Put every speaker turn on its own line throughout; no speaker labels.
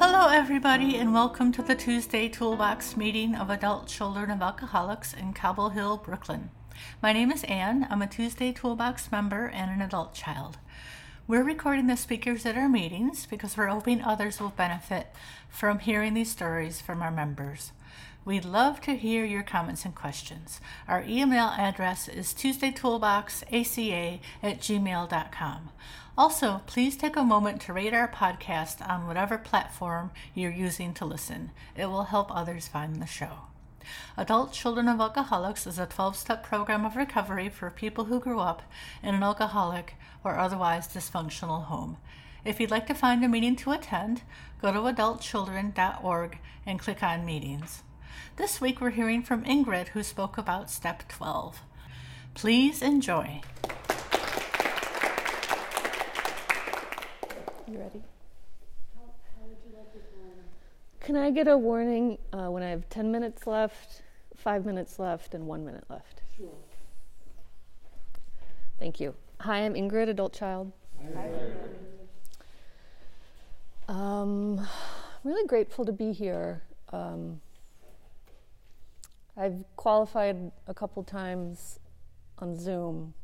Hello, everybody, and welcome to the Tuesday Toolbox meeting of adult children of alcoholics in Cobble Hill, Brooklyn. My name is Anne. I'm a Tuesday Toolbox member and an adult child. We're recording the speakers at our meetings because we're hoping others will benefit from hearing these stories from our members. We'd love to hear your comments and questions. Our email address is tuesdaytoolboxaca at gmail.com. Also, please take a moment to rate our podcast on whatever platform you're using to listen. It will help others find the show. Adult Children of Alcoholics is a 12 step program of recovery for people who grew up in an alcoholic or otherwise dysfunctional home. If you'd like to find a meeting to attend, go to adultchildren.org and click on meetings. This week we're hearing from Ingrid, who spoke about step 12. Please enjoy.
You ready? Can I get a warning uh, when I have 10 minutes left, 5 minutes left, and 1 minute left? Sure. Thank you. Hi, I'm Ingrid, adult child. Hi. Um, I'm really grateful to be here. Um, I've qualified a couple times on Zoom,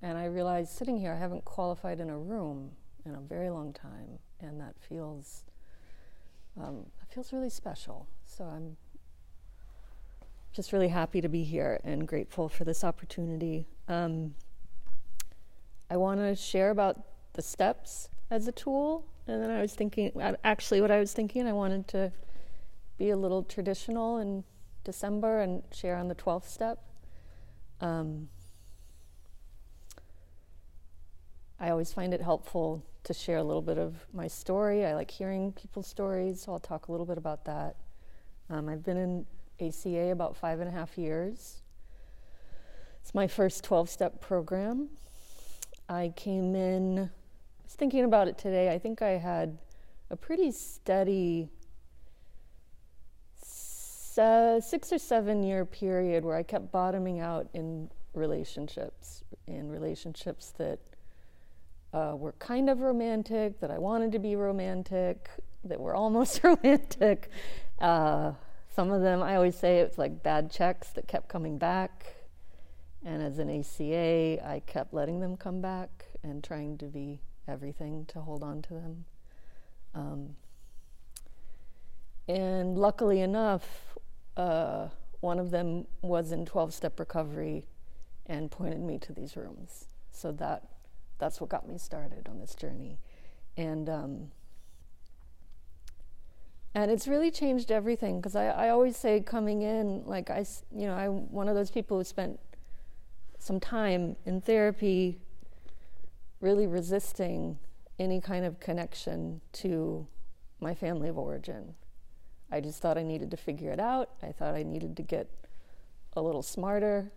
and I realized sitting here I haven't qualified in a room in a very long time, and that feels um, that feels really special. So I'm just really happy to be here and grateful for this opportunity. Um, I want to share about the steps as a tool, and then I was thinking, actually, what I was thinking, I wanted to be a little traditional in December and share on the 12th step. Um, I always find it helpful to share a little bit of my story. I like hearing people's stories, so I'll talk a little bit about that. Um, I've been in ACA about five and a half years. It's my first 12 step program. I came in, I was thinking about it today. I think I had a pretty steady six or seven year period where I kept bottoming out in relationships, in relationships that uh, were kind of romantic, that I wanted to be romantic, that were almost romantic. Uh, some of them, I always say it's like bad checks that kept coming back. And as an ACA, I kept letting them come back and trying to be everything to hold on to them. Um, and luckily enough, uh, one of them was in 12 step recovery and pointed me to these rooms. So that that's what got me started on this journey. And um, and it's really changed everything because I, I always say coming in like I you know I'm one of those people who spent some time in therapy really resisting any kind of connection to my family of origin. I just thought I needed to figure it out. I thought I needed to get a little smarter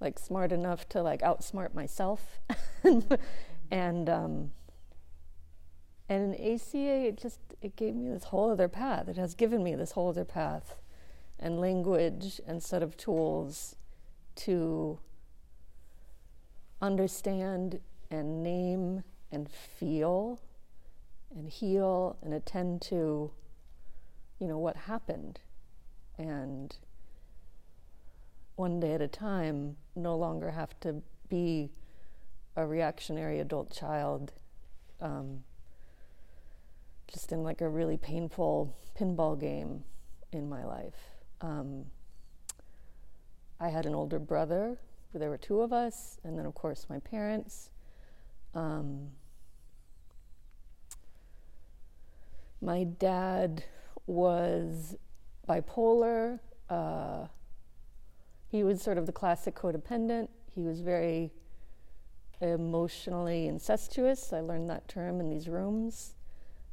like smart enough to like outsmart myself and um, and in ACA it just it gave me this whole other path it has given me this whole other path and language and set of tools to understand and name and feel and heal and attend to you know what happened and one day at a time, no longer have to be a reactionary adult child, um, just in like a really painful pinball game in my life. Um, I had an older brother, there were two of us, and then, of course, my parents. Um, my dad was bipolar. Uh, he was sort of the classic codependent. He was very emotionally incestuous. I learned that term in these rooms.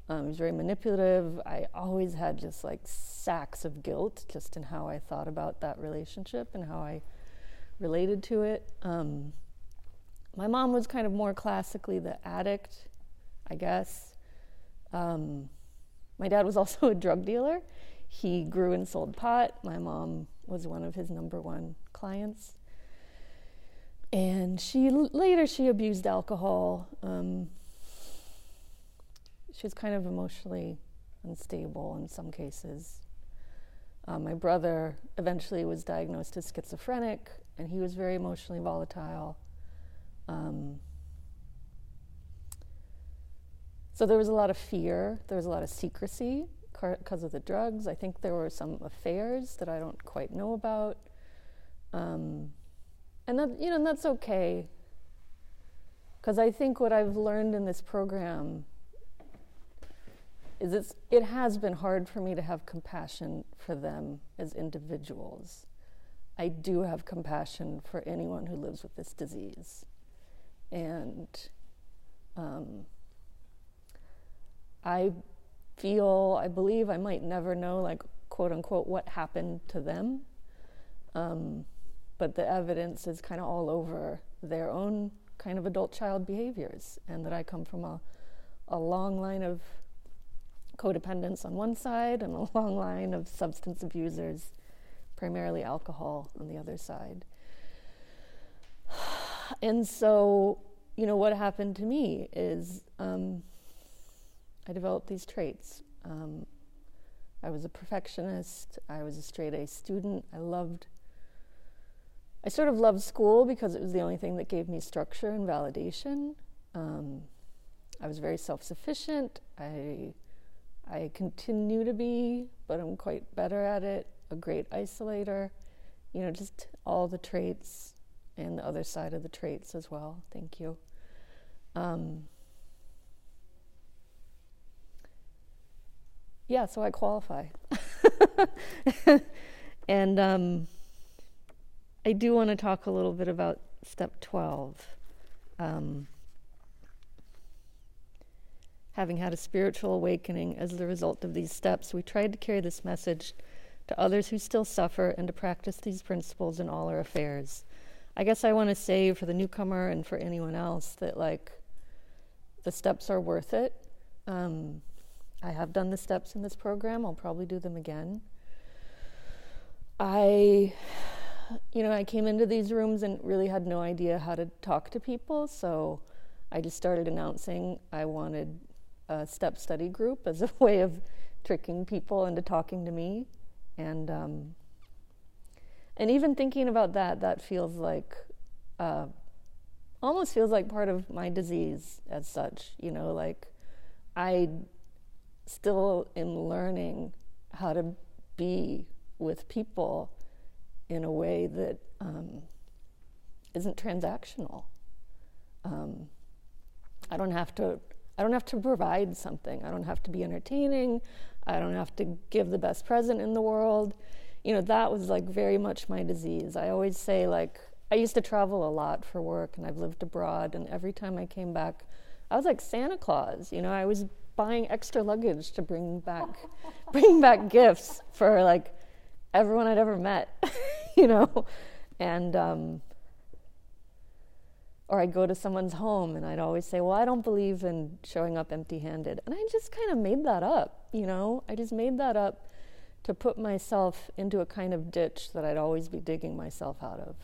Um, he was very manipulative. I always had just like sacks of guilt just in how I thought about that relationship and how I related to it. Um, my mom was kind of more classically the addict, I guess. Um, my dad was also a drug dealer. He grew and sold pot. My mom was one of his number one clients. And she later she abused alcohol. Um, she was kind of emotionally unstable in some cases. Uh, my brother eventually was diagnosed as schizophrenic, and he was very emotionally volatile. Um, so there was a lot of fear, there was a lot of secrecy because of the drugs. I think there were some affairs that I don't quite know about. Um, and that, you know, that's okay. Because I think what I've learned in this program is it's, it has been hard for me to have compassion for them as individuals. I do have compassion for anyone who lives with this disease. And um, I feel, I believe I might never know, like, quote unquote, what happened to them. Um, but the evidence is kind of all over their own kind of adult child behaviors, and that I come from a, a long line of codependence on one side and a long line of substance abusers, primarily alcohol, on the other side. And so, you know, what happened to me is um, I developed these traits. Um, I was a perfectionist. I was a straight A student. I loved, I sort of loved school because it was the only thing that gave me structure and validation. Um, I was very self sufficient. I, I continue to be, but I'm quite better at it. A great isolator. You know, just all the traits and the other side of the traits as well. Thank you. Um, yeah, so I qualify. and um, I do want to talk a little bit about step 12. Um, having had a spiritual awakening as the result of these steps, we tried to carry this message to others who still suffer and to practice these principles in all our affairs. I guess I want to say for the newcomer and for anyone else that, like, the steps are worth it. Um, I have done the steps in this program. I'll probably do them again. I, you know, I came into these rooms and really had no idea how to talk to people. So I just started announcing I wanted a step study group as a way of tricking people into talking to me. And, um, and even thinking about that, that feels like, uh, almost feels like part of my disease as such, you know, like I still am learning how to be with people in a way that um, not transactional. Um, I don't have to. I don't have to provide something. I don't have to be entertaining. I don't have to give the best present in the world. You know, that was like very much my disease. I always say like I used to travel a lot for work and I've lived abroad and every time I came back I was like Santa Claus, you know, I was buying extra luggage to bring back bring back gifts for like everyone I'd ever met, you know, and um, or I'd go to someone's home and I'd always say, "Well, I don't believe in showing up empty-handed," and I just kind of made that up, you know. I just made that up to put myself into a kind of ditch that I'd always be digging myself out of.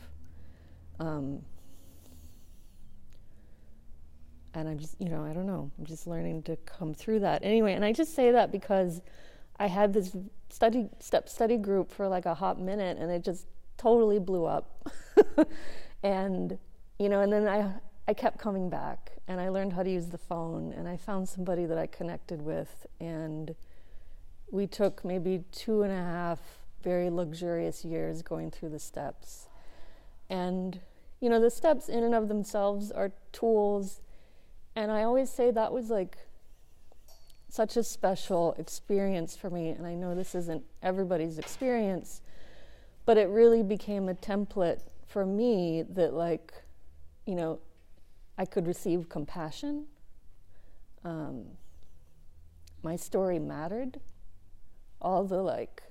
Um, and I'm just, you know, I don't know. I'm just learning to come through that. Anyway, and I just say that because I had this study step study group for like a hot minute and it just totally blew up. and you know, and then I I kept coming back and I learned how to use the phone and I found somebody that I connected with and we took maybe two and a half very luxurious years going through the steps. And you know, the steps in and of themselves are tools and I always say that was like such a special experience for me. And I know this isn't everybody's experience, but it really became a template for me that, like, you know, I could receive compassion. Um, my story mattered. All the like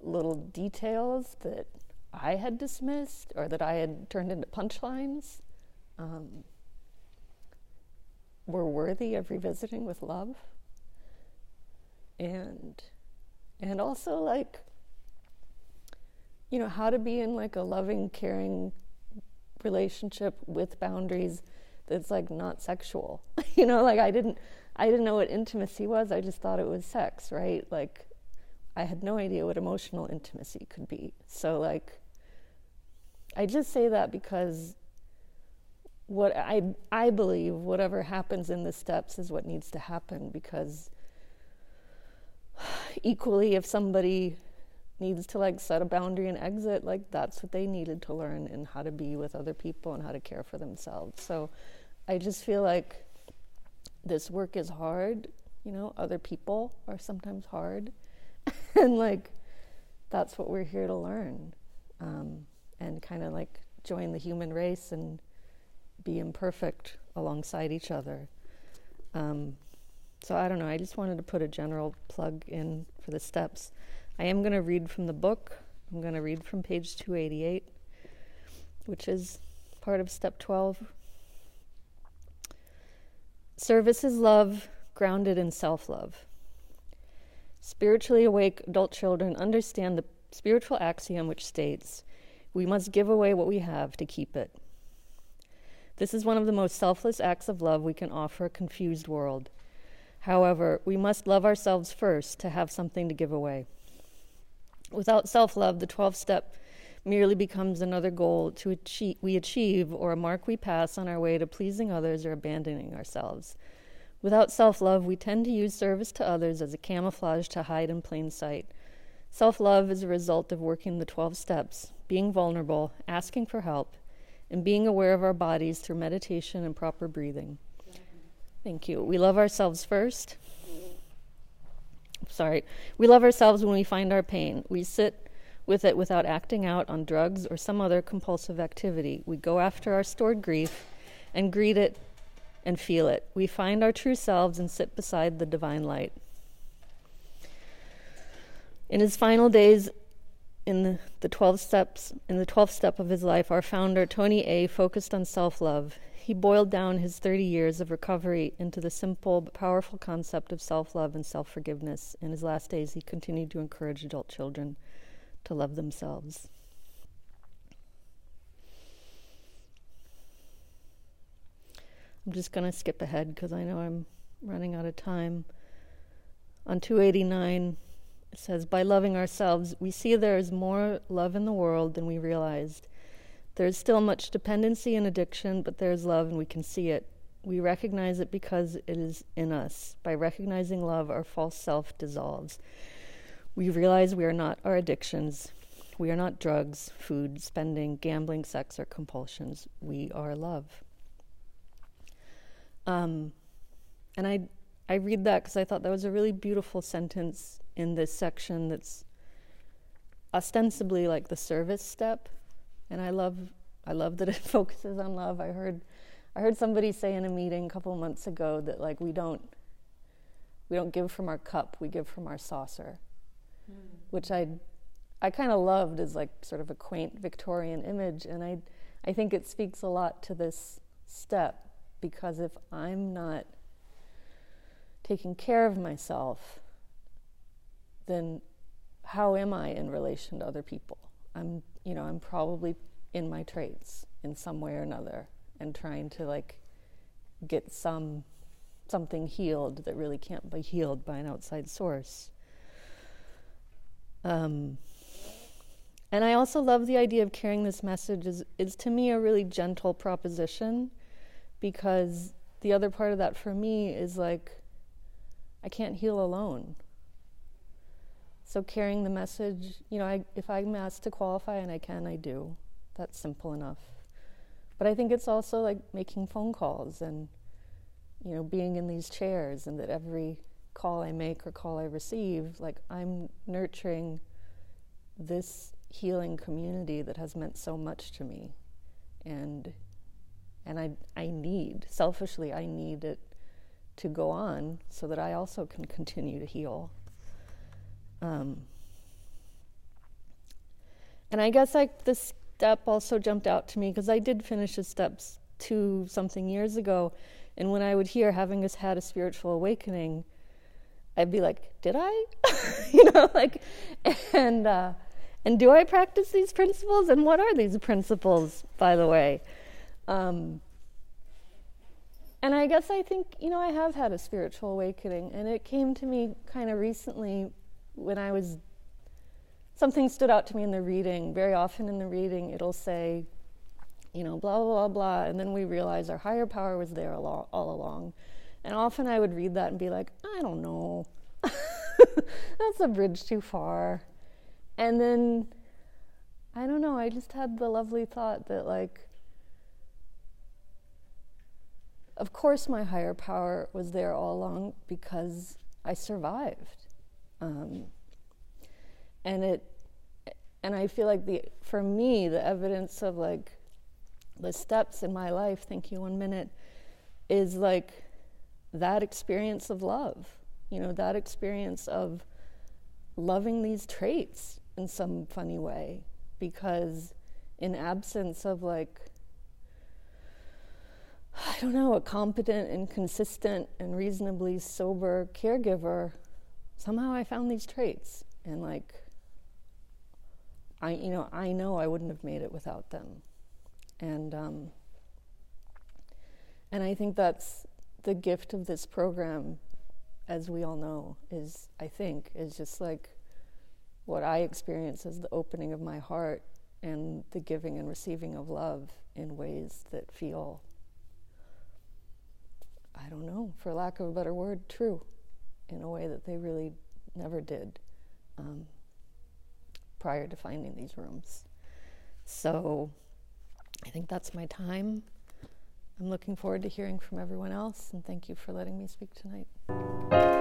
little details that I had dismissed or that I had turned into punchlines. Um, were worthy of revisiting with love and and also like you know how to be in like a loving caring relationship with boundaries that's like not sexual you know like i didn't I didn't know what intimacy was. I just thought it was sex, right? Like, I had no idea what emotional intimacy could be. So, like, I just say that because what I I believe whatever happens in the steps is what needs to happen because equally if somebody needs to like set a boundary and exit like that's what they needed to learn and how to be with other people and how to care for themselves. So i just feel like this work is hard you know other people are sometimes hard and like that's what we're here to learn um, and kind of like join the human race and be imperfect alongside each other. Um, so I don't know. I just wanted to put a general plug in for the steps. I am going to read from the book. I'm going to read from page 288, which is part of step 12. Service is love grounded in self love. Spiritually awake adult children understand the spiritual axiom which states, We must give away what we have to keep it. This is one of the most selfless acts of love we can offer a confused world. However, we must love ourselves first to have something to give away. Without self love, the 12th step merely becomes another goal to achieve, we achieve or a mark we pass on our way to pleasing others or abandoning ourselves. Without self love, we tend to use service to others as a camouflage to hide in plain sight. Self love is a result of working the 12 steps, being vulnerable, asking for help, and being aware of our bodies through meditation and proper breathing. Thank you. We love ourselves first. Sorry. We love ourselves when we find our pain. We sit with it without acting out on drugs or some other compulsive activity. We go after our stored grief and greet it and feel it. We find our true selves and sit beside the divine light. In his final days, in the, the 12 steps in the 12th step of his life our founder tony a focused on self-love. He boiled down his 30 years of recovery into the simple but powerful concept of self-love and self-forgiveness. In his last days he continued to encourage adult children to love themselves. I'm just going to skip ahead because i know i'm running out of time. On 289 it says, By loving ourselves, we see there is more love in the world than we realized. There is still much dependency and addiction, but there is love and we can see it. We recognize it because it is in us. By recognizing love, our false self dissolves. We realize we are not our addictions. We are not drugs, food, spending, gambling, sex, or compulsions. We are love. Um, and I, I read that because I thought that was a really beautiful sentence in this section that's ostensibly like the service step. And i love i love that it focuses on love. I heard i heard somebody say in a meeting a couple months ago that like we don't we don't give from our cup we give from our saucer. Mm. which i i kind of loved as like sort of a quaint victorian image. And i i think it speaks a lot to this step because if i'm not taking care of myself then how am I in relation to other people? I'm, you know, I'm probably in my traits in some way or another and trying to like get some something healed that really can't be healed by an outside source. Um, and I also love the idea of carrying this message is, is to me a really gentle proposition because the other part of that for me is like I can't heal alone. So carrying the message, you know, I, if I'm asked to qualify and I can, I do. That's simple enough. But I think it's also like making phone calls and, you know, being in these chairs and that every call I make or call I receive, like I'm nurturing this healing community that has meant so much to me. And and I I need, selfishly I need it to go on so that I also can continue to heal. Um, and I guess like this step also jumped out to me because I did finish the steps two something years ago, and when I would hear having just had a spiritual awakening, I'd be like, "Did I?" you know, like, and uh, and do I practice these principles? And what are these principles, by the way? Um, and I guess I think, you know, I have had a spiritual awakening, and it came to me kind of recently when I was, something stood out to me in the reading. Very often in the reading, it'll say, you know, blah, blah, blah, blah, and then we realize our higher power was there all, all along. And often I would read that and be like, I don't know. That's a bridge too far. And then, I don't know, I just had the lovely thought that, like, of course, my higher power was there all along because I survived. Um, and it, and I feel like the, for me, the evidence of like the steps in my life, thank you one minute, is like that experience of love, you know, that experience of loving these traits in some funny way. Because in absence of like I don't know, a competent and consistent and reasonably sober caregiver, somehow I found these traits. And like, I, you know, I know I wouldn't have made it without them. And, um, and I think that's the gift of this program, as we all know, is, I think, is just like what I experience as the opening of my heart and the giving and receiving of love in ways that feel I don't know, for lack of a better word, true in a way that they really never did um, prior to finding these rooms. So I think that's my time. I'm looking forward to hearing from everyone else, and thank you for letting me speak tonight.